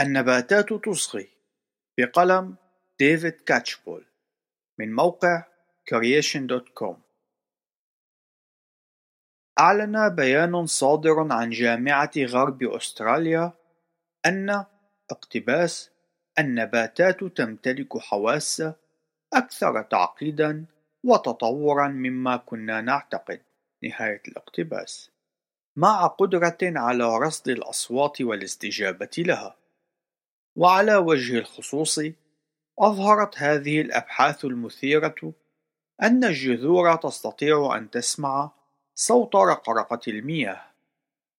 النباتات تصغي. بقلم ديفيد كاتشبول من موقع creation.com أعلن بيان صادر عن جامعة غرب أستراليا أن اقتباس النباتات تمتلك حواس أكثر تعقيدا وتطورا مما كنا نعتقد نهاية الاقتباس مع قدرة على رصد الأصوات والاستجابة لها. وعلى وجه الخصوص أظهرت هذه الأبحاث المثيرة أن الجذور تستطيع أن تسمع صوت رقرقة المياه.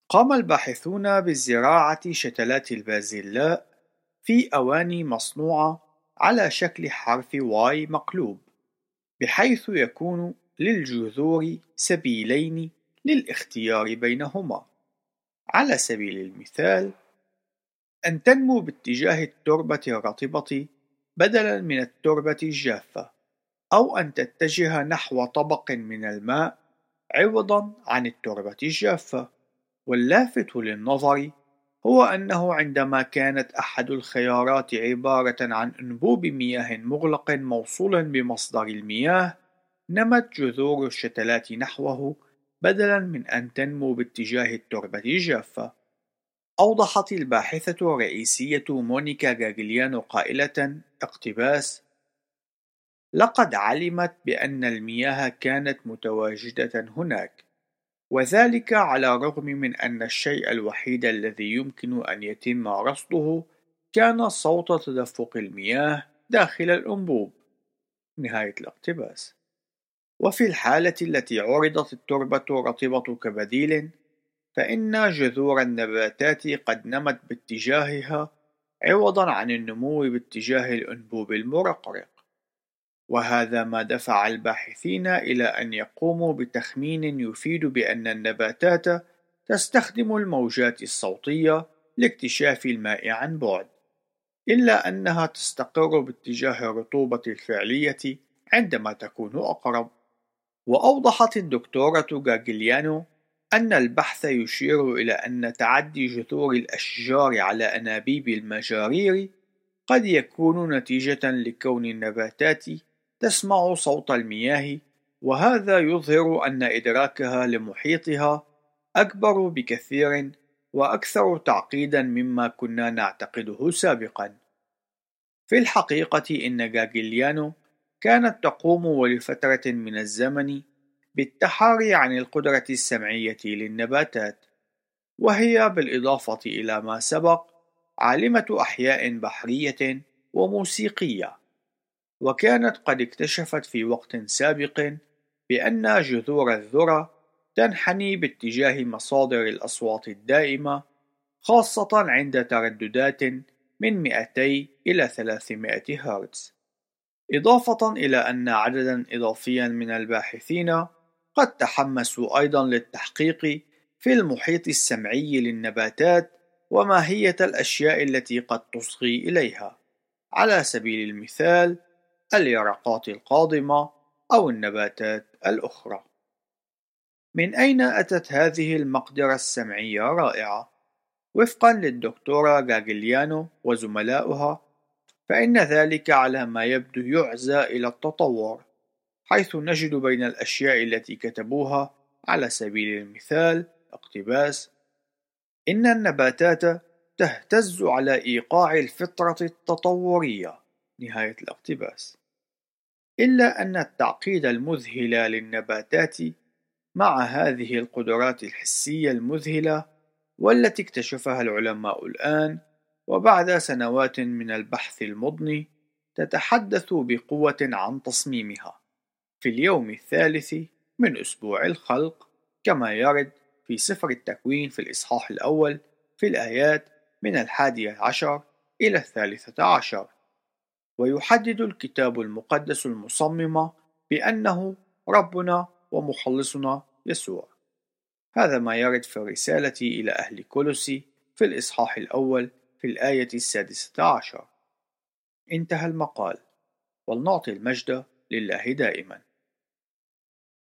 قام الباحثون بزراعة شتلات البازلاء في أواني مصنوعة على شكل حرف واي مقلوب، بحيث يكون للجذور سبيلين للاختيار بينهما. على سبيل المثال، أن تنمو باتجاه التربة الرطبة بدلاً من التربة الجافة، أو أن تتجه نحو طبق من الماء عوضاً عن التربة الجافة. واللافت للنظر هو أنه عندما كانت أحد الخيارات عبارة عن أنبوب مياه مغلق موصول بمصدر المياه، نمت جذور الشتلات نحوه بدلاً من أن تنمو باتجاه التربة الجافة. أوضحت الباحثة الرئيسية مونيكا غاغليانو قائلة: اقتباس: لقد علمت بأن المياه كانت متواجدة هناك، وذلك على الرغم من أن الشيء الوحيد الذي يمكن أن يتم رصده كان صوت تدفق المياه داخل الأنبوب. نهاية الاقتباس. وفي الحالة التي عرضت التربة الرطبة كبديل، فإن جذور النباتات قد نمت باتجاهها عوضا عن النمو باتجاه الأنبوب المرقرق. وهذا ما دفع الباحثين إلى أن يقوموا بتخمين يفيد بأن النباتات تستخدم الموجات الصوتية لاكتشاف الماء عن بعد إلا أنها تستقر باتجاه الرطوبة الفعلية عندما تكون أقرب. وأوضحت الدكتورة غاغليانو أن البحث يشير إلى أن تعدي جذور الأشجار على أنابيب المجارير قد يكون نتيجة لكون النباتات تسمع صوت المياه وهذا يظهر أن إدراكها لمحيطها أكبر بكثير وأكثر تعقيدا مما كنا نعتقده سابقا. في الحقيقة إن جاجيليانو كانت تقوم ولفترة من الزمن بالتحاري عن القدرة السمعية للنباتات، وهي بالإضافة إلى ما سبق عالمة أحياء بحرية وموسيقية، وكانت قد اكتشفت في وقت سابق بأن جذور الذرة تنحني باتجاه مصادر الأصوات الدائمة خاصة عند ترددات من 200 إلى 300 هرتز. إضافة إلى أن عددا إضافيا من الباحثين قد تحمسوا أيضا للتحقيق في المحيط السمعي للنباتات وماهية الأشياء التي قد تصغي إليها على سبيل المثال اليرقات القاضمة أو النباتات الأخرى من أين أتت هذه المقدرة السمعية الرائعة؟ وفقا للدكتورة غاغليانو وزملائها فإن ذلك على ما يبدو يعزى إلى التطور حيث نجد بين الأشياء التي كتبوها على سبيل المثال اقتباس. إن النباتات تهتز على إيقاع الفطرة التطورية. نهاية الاقتباس. إلا أن التعقيد المذهل للنباتات مع هذه القدرات الحسية المذهلة والتي اكتشفها العلماء الآن وبعد سنوات من البحث المضني تتحدث بقوة عن تصميمها. في اليوم الثالث من أسبوع الخلق كما يرد في سفر التكوين في الإصحاح الأول في الآيات من الحادية عشر إلى الثالثة عشر. ويحدد الكتاب المقدس المصمم بأنه ربنا ومخلصنا يسوع. هذا ما يرد في الرسالة إلى أهل كولوسي في الإصحاح الأول في الآية السادسة عشر. انتهى المقال. ولنعطي المجد لله دائما.